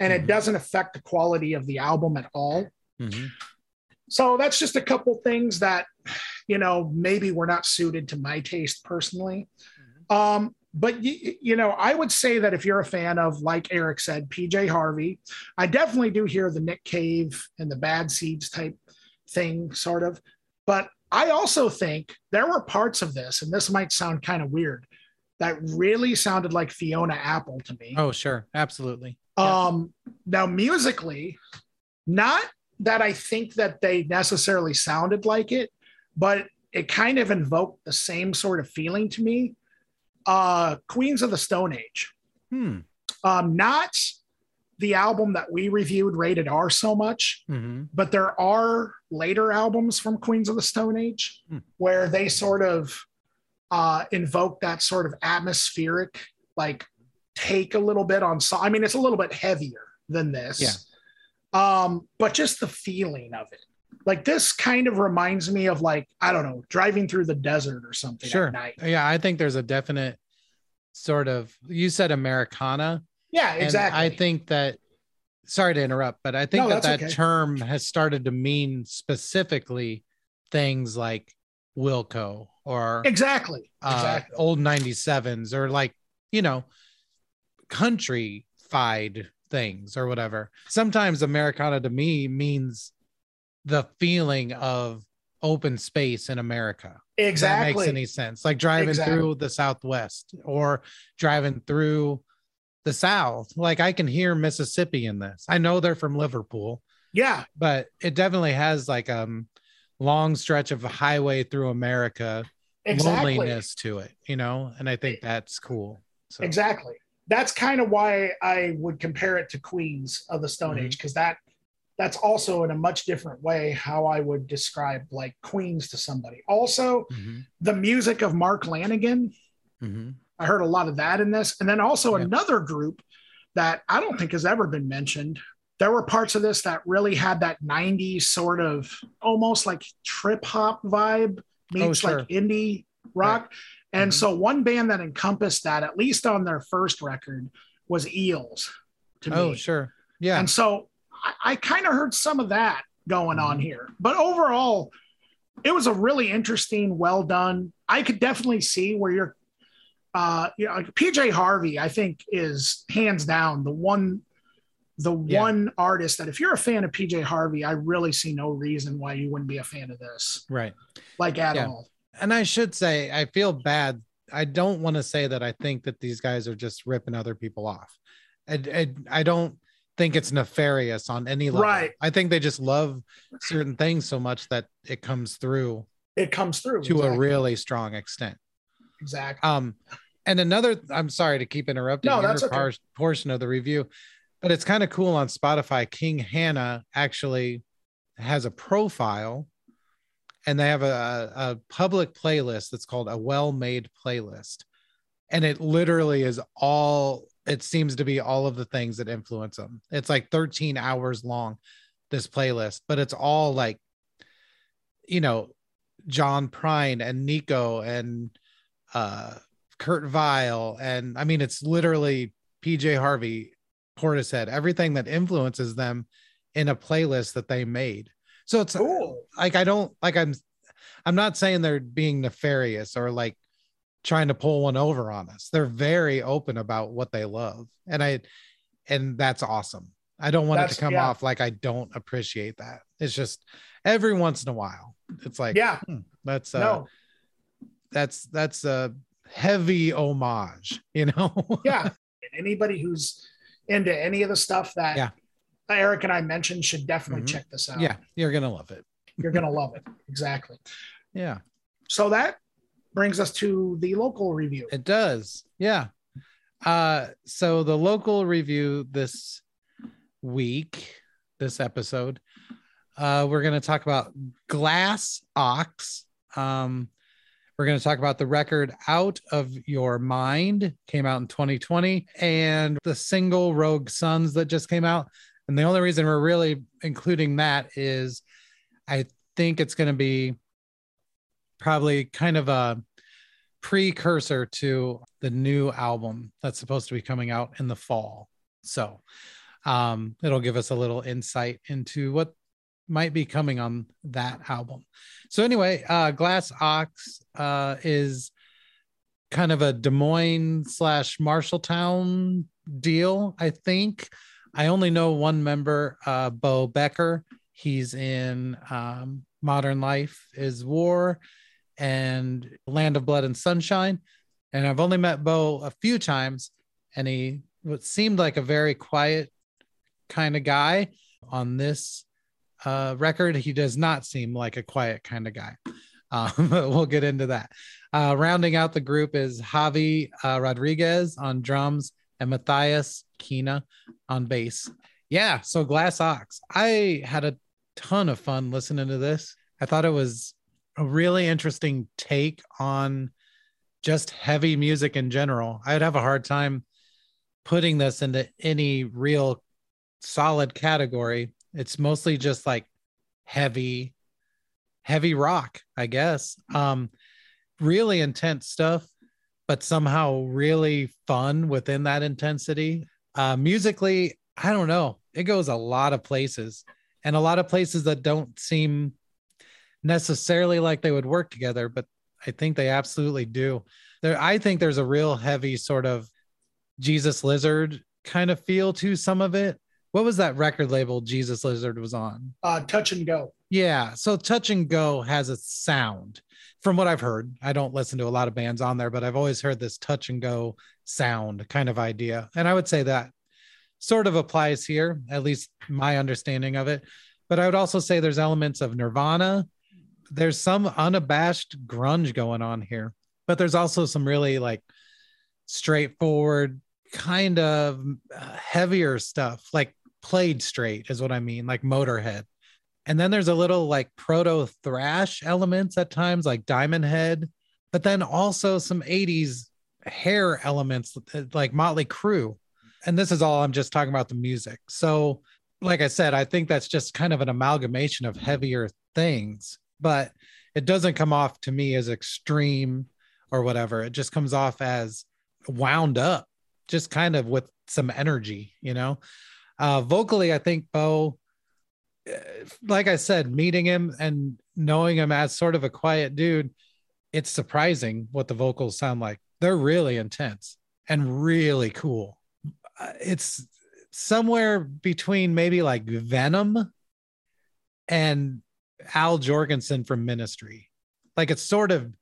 and it Mhm. doesn't affect the quality of the album at all. Mhm. So that's just a couple things that, you know, maybe were not suited to my taste personally. Um, but y- you know, I would say that if you're a fan of, like Eric said, PJ Harvey, I definitely do hear the Nick Cave and the Bad Seeds type thing, sort of. But I also think there were parts of this, and this might sound kind of weird, that really sounded like Fiona Apple to me. oh sure absolutely yeah. Um, now musically, not that I think that they necessarily sounded like it, but it kind of invoked the same sort of feeling to me. Uh, Queens of the Stone Age, hmm um, not the album that we reviewed rated R so much, hmm but there are later albums from Queens of the Stone Age Hmm. where they sort of uh, invoke that sort of atmospheric, like take a little bit on. So, I mean, it's a little bit heavier than this. Yeah. Um, but just the feeling of it. Like this kind of reminds me of like, I don't know, driving through the desert or something Sure. at night. yeah i think there's a definite sort of you said americana Yeah, And exactly. I think that, sorry to interrupt, but I think No, that that okay. term has started to mean specifically things like Wilco or exactly. uh, Exactly. old 97s or like, you know, country-fied things or whatever. Sometimes Americana to me means the feeling of open space in America. Exactly. That makes any sense. Like driving Exactly. through the Southwest or driving through the South. Like I can hear Mississippi in this. I know they're from Liverpool, yeah, but it definitely has like um long stretch of a highway through America exactly. loneliness to it, you know, and I think that's cool. So Exactly. That's kind of why I would compare it to Queens of the Stone Mhm. Age because that that's also in a much different way how I would describe like Queens to somebody. Also, Mhm, the music of Mark Lanegan, mhm. I heard a lot of that in this, and then also Yeah. another group that I don't think has ever been mentioned. There were parts of this that really had that 90s sort of almost like trip hop vibe meets Oh, sure. like indie rock. And Mhm. so one band that encompassed that, at least on their first record, was Eels to Oh, me. sure. Yeah. And so I, I kind of heard some of that going on Mhm. here. But overall, it was a really interesting, well done. I could definitely see where you're uh you know, like PJ Harvey, I think, is hands down the one the Yeah. one artist that if you're a fan of PJ Harvey, I really see no reason why you wouldn't be a fan of this. right. Like at Yeah. all. And I should say, I feel bad. I don't want to say that I think that these guys are just ripping other people off. I, I, I don't think it's nefarious on any level. Right. I think they just love certain things so much that it comes through It comes through to a really strong extent. exactly. Um, And another, I'm sorry to keep interrupting No, that's okay. par- portion of the review, but it's kind of cool on Spotify. King Hannah actually has a profile and they have a, a public playlist that's called a well-made playlist. And it literally is all, it seems to be all of the things that influence them. It's like 13 hours long, this playlist, but it's all like, you know, John Prine and Nico and uh Kurt Vile and I mean it's literally PJ Harvey, Portishead, everything that influences them in a playlist that they made. So it's Cool. like I don't like I'm I'm not saying they're being nefarious or like trying to pull one over on us. They're very open about what they love. And I and that's awesome. I don't want it to come yeah. off like I don't appreciate that. It's just every once in a while. It's like Yeah. hmm, that's uh no. that's that's a heavy homage, you know. Yeah. Anybody who's into any of the stuff that Yeah. Eric and I mentioned should definitely Mhm. check this out. yeah, you're gonna love it. You're gonna love it. Exactly. Yeah, So that brings us to the local review. it does. Yeah. Uh so the local review this week, this episode, uh, we're gonna talk about Glass Ox. Um we're going to talk about the record Out of Your Mind, came out in 2020, and the single Rogue Sons that just came out. And the only reason we're really including that is I think it's going to be probably kind of a precursor to the new album that's supposed to be coming out in the fall. So um, it'll give us a little insight into what might be coming on that album. So anyway, uh, Glass Ox uh, is kind of a Des Moines slash Marshalltown deal, I think. I only know one member, uh, Bo Becker. He's in um, Modern Life is War and Land of Blood and Sunshine. And I've only met Bo a few times, and he what seemed like a very quiet kind of guy. On this uh, record, he does not seem like a quiet kind of guy. Um, but we'll get into that. Uh, rounding out the group is Javi uh, Rodriguez on drums and Matthias Kina on bass. Yeah, so Glass Ox. I had a ton of fun listening to this. I thought it was a really interesting take on just heavy music in general. I'd have a hard time putting this into any real solid category. It's mostly just like heavy, heavy rock, I guess. Um, really intense stuff, but somehow really fun within that intensity. Uh, musically, I don't know. It goes a lot of places and a lot of places that don't seem necessarily like they would work together, but I think they absolutely do. There, I think there's a real heavy sort of Jesus Lizard kind of feel to some of it. What was that record label Jesus Lizard was on? Uh, touch and go. Yeah. So Touch and Go has a sound from what I've heard. I don't listen to a lot of bands on there, but I've always heard this touch and go sound kind of idea. And I would say that sort of applies here, at least my understanding of it. But I would also say there's elements of Nirvana. There's some unabashed grunge going on here, but there's also some really like straightforward, kind of uh, heavier stuff, like played straight is what I mean, like Motorhead. And then there's a little like proto thrash elements at times, like Diamond Head, but then also some 80s hair elements like Motley Crue. And this is all I'm just talking about the music. So, like I said, I think that's just kind of an amalgamation of heavier things, but it doesn't come off to me as extreme or whatever. It just comes off as wound up, just kind of with some energy, you know? Uh, vocally, I think Bo, uh, like I said, meeting him and knowing him as sort of a quiet dude, it's surprising what the vocals sound like. They're really intense and really cool. Uh, It's somewhere between maybe like Venom and Al Jourgensen from Ministry. Like it's sort of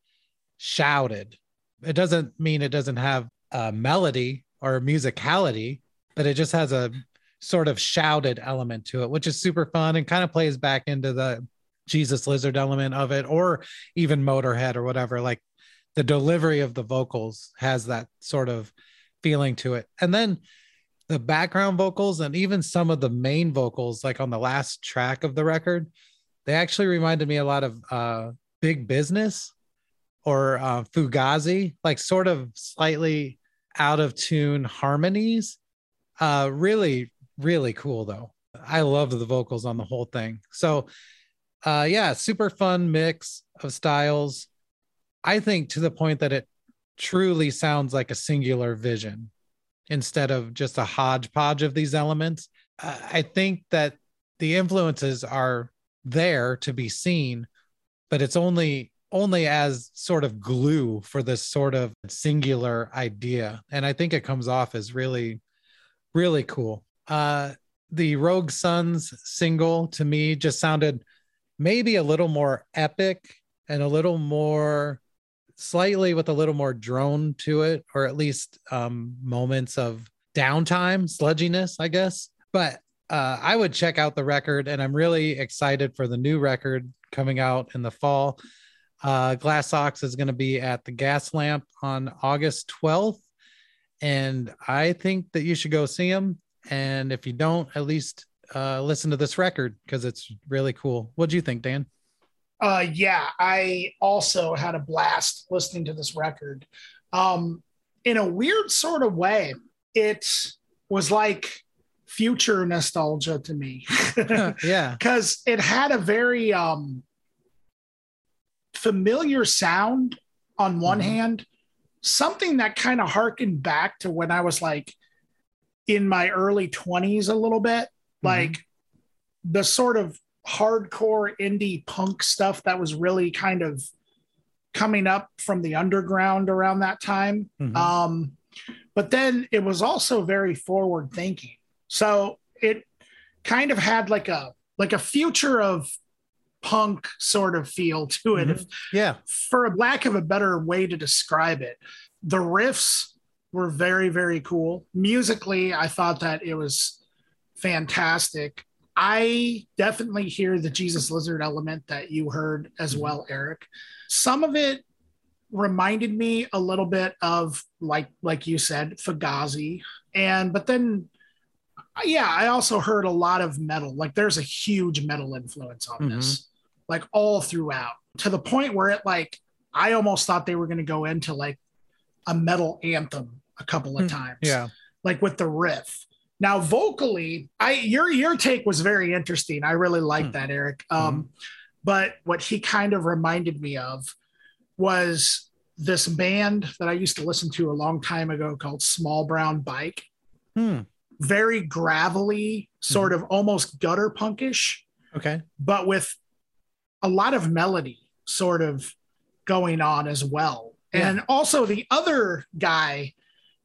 shouted. It doesn't mean it doesn't have a melody or musicality, but it just has a sort of shouted element to it, which is super fun and kind of plays back into the Jesus Lizard element of it, or even Motorhead or whatever. Like the delivery of the vocals has that sort of feeling to it. And then the background vocals and even some of the main vocals, like on the last track of the record, they actually reminded me a lot of uh, Big Business or uh, Fugazi, like sort of slightly out of tune harmonies. Uh, really, really cool though. I loved the vocals on the whole thing. So, uh, yeah, super fun mix of styles. I think to the point that it truly sounds like a singular vision instead of just a hodgepodge of these elements. Uh, I think that the influences are there to be seen, but it's only only as sort of glue for this sort of singular idea. And I think it comes off as really, really cool. Uh, the Rogue Sons single to me just sounded maybe a little more epic and a little more slightly with a little more drone to it, or at least um, moments of downtime, sludginess, I guess. But uh, I would check out the record, and I'm really excited for the new record coming out in the fall. Uh, Glass Ox is going to be at the Gas Lamp on August 12th, and I think that you should go see him. And if you don't, at least uh, listen to this record because it's really cool. What do you think, Dan? Uh, yeah, I also had a blast listening to this record. Um, in a weird sort of way, it was like future nostalgia to me. yeah. Because it had a very um, familiar sound on one Mhm. hand, something that kind of harkened back to when I was like in my early 20s a little bit, like the sort of hardcore indie punk stuff that was really kind of coming up from the underground around that time. Mhm. Um, but then it was also very forward thinking. So it kind of had like a like a future of punk sort of feel to it, Mhm. if, yeah. for a lack of a better way to describe it. The riffs were very, very cool. Musically, I thought that it was fantastic. I definitely hear the Jesus Lizard element that you heard as Mhm. well, Eric. Some of it reminded me a little bit of like like you said, Fugazi. And but then yeah, I also heard a lot of metal. Like there's a huge metal influence on this, like all throughout, to the point where it like I almost thought they were going to go into like a metal anthem a couple of Hmm, times. Yeah. like with the riff. Now vocally, I your your take was very interesting. I really like Hmm. that, Eric. Um, but what he kind of reminded me of was this band that I used to listen to a long time ago called Small Brown Bike. Hmm. Very gravelly, sort of almost gutter punkish, Okay. but with a lot of melody sort of going on as well. Yeah. And also the other guy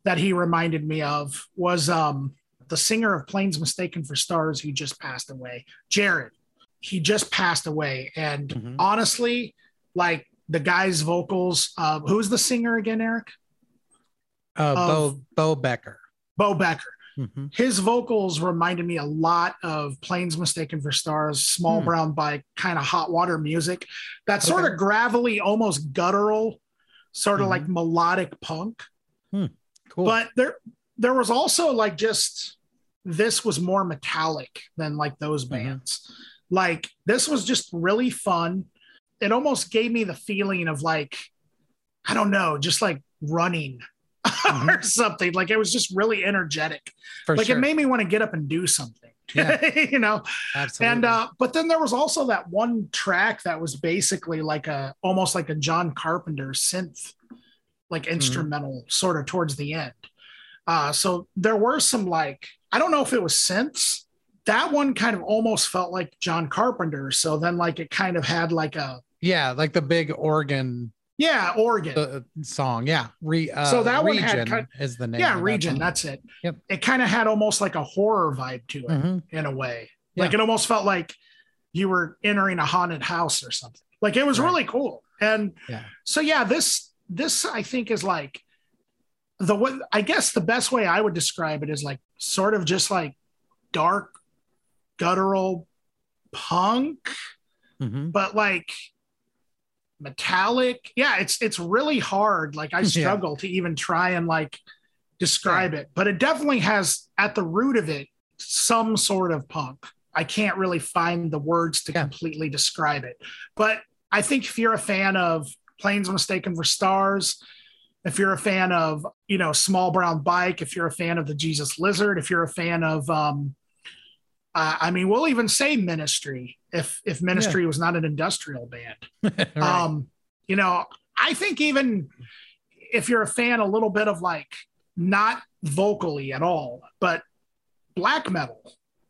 that he reminded me of was um, the singer of Planes Mistaken for Stars who just passed away, Gared. He just passed away. And Mhm. honestly, like the guy's vocals, uh, who's the singer again, Eric? Uh, Bo Bo Becker. Bo Becker. Mhm. his vocals reminded me a lot of Planes Mistaken for Stars, Small Hmm. Brown Bike, kind of hot water music. That sort Okay. of gravelly, almost guttural, sort of Mhm. like melodic punk. Cool. But there, there was also like just this was more metallic than like those Mhm. bands. Like this was just really fun. It almost gave me the feeling of like, I don't know, just like running or something. Like it was just really energetic For like sure. it made me want to get up and do something Yeah. you know Absolutely. and uh but then there was also that one track that was basically like a almost like a john carpenter synth like Mm-hmm. instrumental sort of towards the end uh so there were some like i don't know if it was synths that one kind of almost felt like john carpenter so then like it kind of had like a yeah, like the big organ yeah organ uh, song. Yeah. Re, uh, So that one had region kind- is the name. yeah of that region that's it Yep. it kind of had almost like a horror vibe to it Mhm. in a way. Yeah. Like it almost felt like you were entering a haunted house or something. Like it was Right. really cool. And Yeah. so yeah, this this I think is like the way I guess the best way I would describe it is like sort of just like dark guttural punk, Mhm. but like metallic. Yeah, it's it's really hard. Like I Yeah. struggle to even try and like describe it, but it definitely has at the root of it some sort of punk. I can't really find the words to Yeah. completely describe it. But I think if you're a fan of Planes Mistaken for Stars, if you're a fan of, you know, Small Brown Bike, if you're a fan of the Jesus Lizard, if you're a fan of um uh, I mean, we'll even say Ministry if if Ministry was not an industrial band. Right. Um, you know, I think even if you're a fan a little bit of like not vocally at all, but black metal,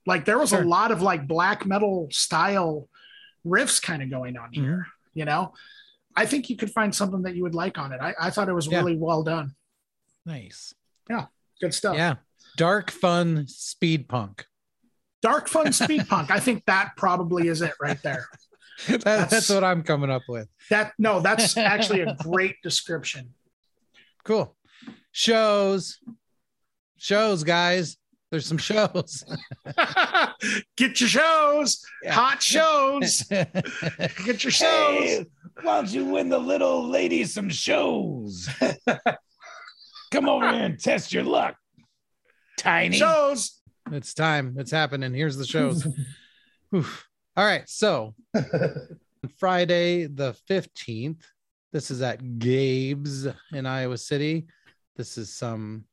like there was Sure. a lot of like black metal style riffs kind of going on here, Mm-hmm. you know. I think you could find something that you would like on it. I, I thought it was Yeah. really well done. nice. Yeah. Good stuff. Yeah. Dark fun speed punk. Dark fun speed punk. I think that probably is it right there. That- that's, what I'm coming up with. That no, that's actually a great description. Cool. Shows. Shows, guys. There's some shows. Get your shows, hot shows. Get your shows. Why don't you win the little lady some shows? Come over here and test your luck. Tiny. Shows. It's time. It's happening. Here's the shows. All right. So Friday the 15th. This is at Gabe's in Iowa City. This is some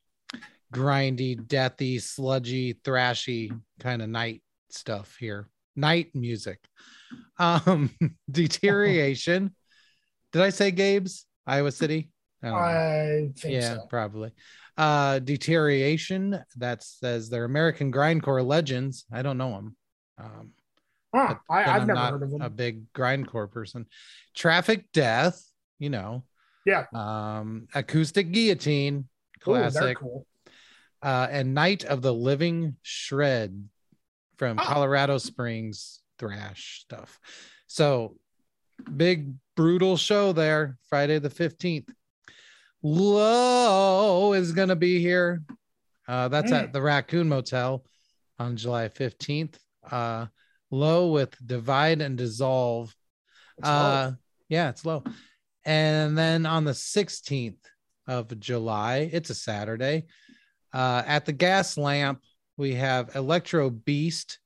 grindy, deathy, sludgy, thrashy kind of night stuff here. Night music. Um, deterioration. Did I say Gabe's? Iowa City? I I think yeah, so. probably. Uh, deterioration. That says they're American grindcore legends. I don't know them. Um, Huh, I, i've I'm never not heard of them. a big grindcore person. Traffic death. You know. Yeah. Um, acoustic guillotine. Ooh, Classic. cool. uh, and Night of the Living Shred from Oh. Colorado Springs thrash stuff. So big brutal show there, Friday the 15th. Low is going to be here. Uh, that's Mm. at the Raccoon Motel on July 15th. Uh, low with Divide and Dissolve. It's. Uh, yeah, it's low. And then on the 16th of July, it's a Saturday. Uh, at the gas lamp, we have Electro Beast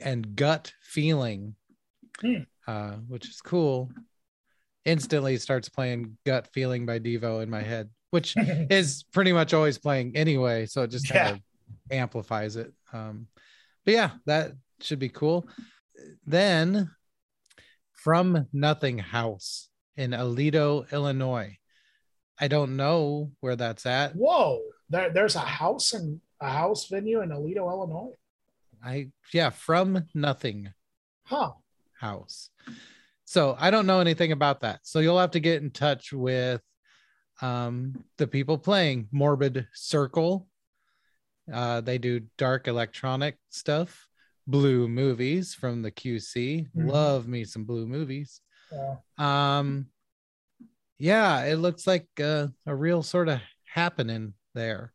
and Gut Feeling, Hmm. uh, which is cool. Instantly starts playing Gut Feeling by Devo in my head, which is pretty much always playing anyway. So it just kind Yeah. of amplifies it. Um, but yeah, that should be cool. Then from Nothing House in Aledo, Illinois. I don't know where that's at. Whoa, there, there's a house and a house venue in Aledo, Illinois. I yeah, from Nothing Huh. House. So I don't know anything about that. So you'll have to get in touch with um, the people playing Morbid Circle. Uh, they do dark electronic stuff. Blue movies from the QC. Mhm. Love me some blue movies. Uh, Um, yeah, it looks like uh, a real sort of happening there.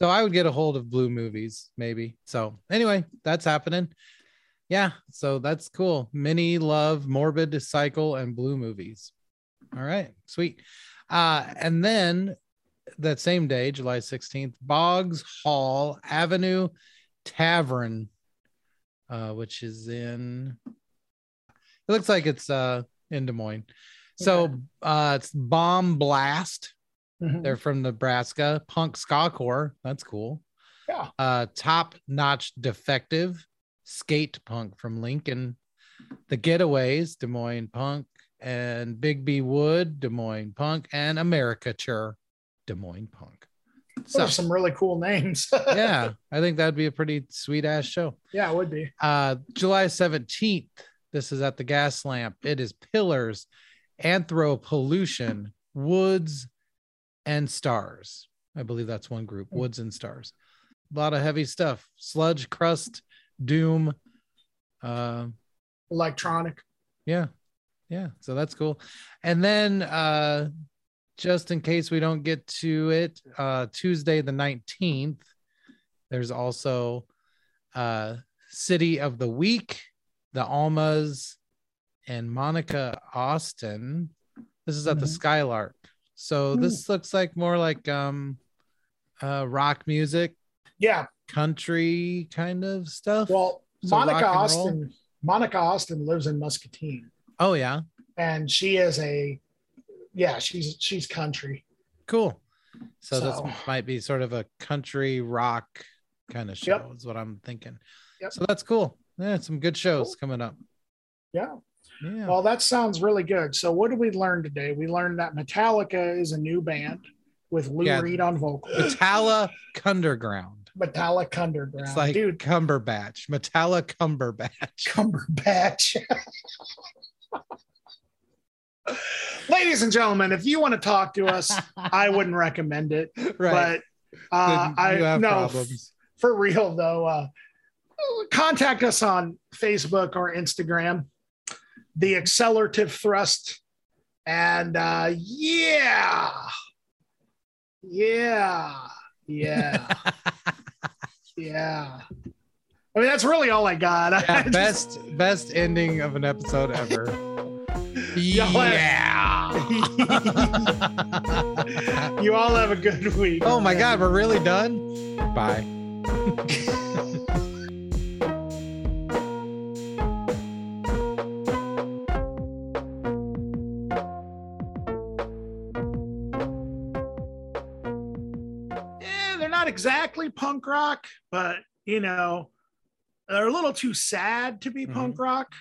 So I would get a hold of Blue Movies, maybe. So anyway, that's happening. Yeah, so that's cool. Mini Love, Morbid Cycle, and Blue Movies. All right, sweet. Uh, and then that same day, July 16th, Boggs Hall Avenue Tavern, uh, which is in it looks like it's uh in Des Moines. So uh it's Bomb Blast. Mhm. They're from Nebraska. Punk ska core. That's cool. Yeah. Uh top notch defective skate punk from Lincoln. The Getaways, Des Moines Punk, and Big B Wood, Des Moines Punk, and Americature, Des Moines Punk. Those So are some really cool names. yeah, I think that'd be a pretty sweet ass show. yeah, it would be. Uh, July 17th, this is at the gas lamp. It is Pillars, Anthropollution, Woods, and Stars. I believe that's one group, Woods and Stars. A lot of heavy stuff. Sludge, crust, doom. Uh, Electronic. yeah. Yeah. So that's cool. And then uh just in case we don't get to it, uh Tuesday the 19th, there's also uh City of the Week, the Almas, and Monica Austin. This is at the Mhm. Skylark. So Hmm. this looks like more like um uh rock music, Yeah. country kind of stuff. Well, So Monica roll? Austin. Monica Austin lives in Muscatine, oh yeah. and she is a, yeah, she's she's country. Cool. So, So- this might be sort of a country rock kind of show, Yep. is what I'm thinking. Yep. So that's cool. Yeah, some good shows Cool. coming up. Yeah. Yeah. Well, that sounds really good. So, what did we learn today? We learned that Metallica is a new band with Lou Yeah. Reed on vocals. Metalla Cunderground. Metallic Underground. It's like dude, Cumberbatch. Metalla Cumberbatch. Cumberbatch. Ladies and gentlemen, if you want to talk to us, I wouldn't recommend it. right. But uh, I no, problems. for real though, uh, contact us on Facebook or Instagram, the accelerative thrust. And uh, yeah, yeah, yeah, yeah. I mean, that's really all I got. I Yeah, just- best best ending of an episode ever. Yeah. you all have a good week. oh my god, we're really done. Bye. Exactly punk rock, but you know, they're a little too sad to be Mhm. punk rock.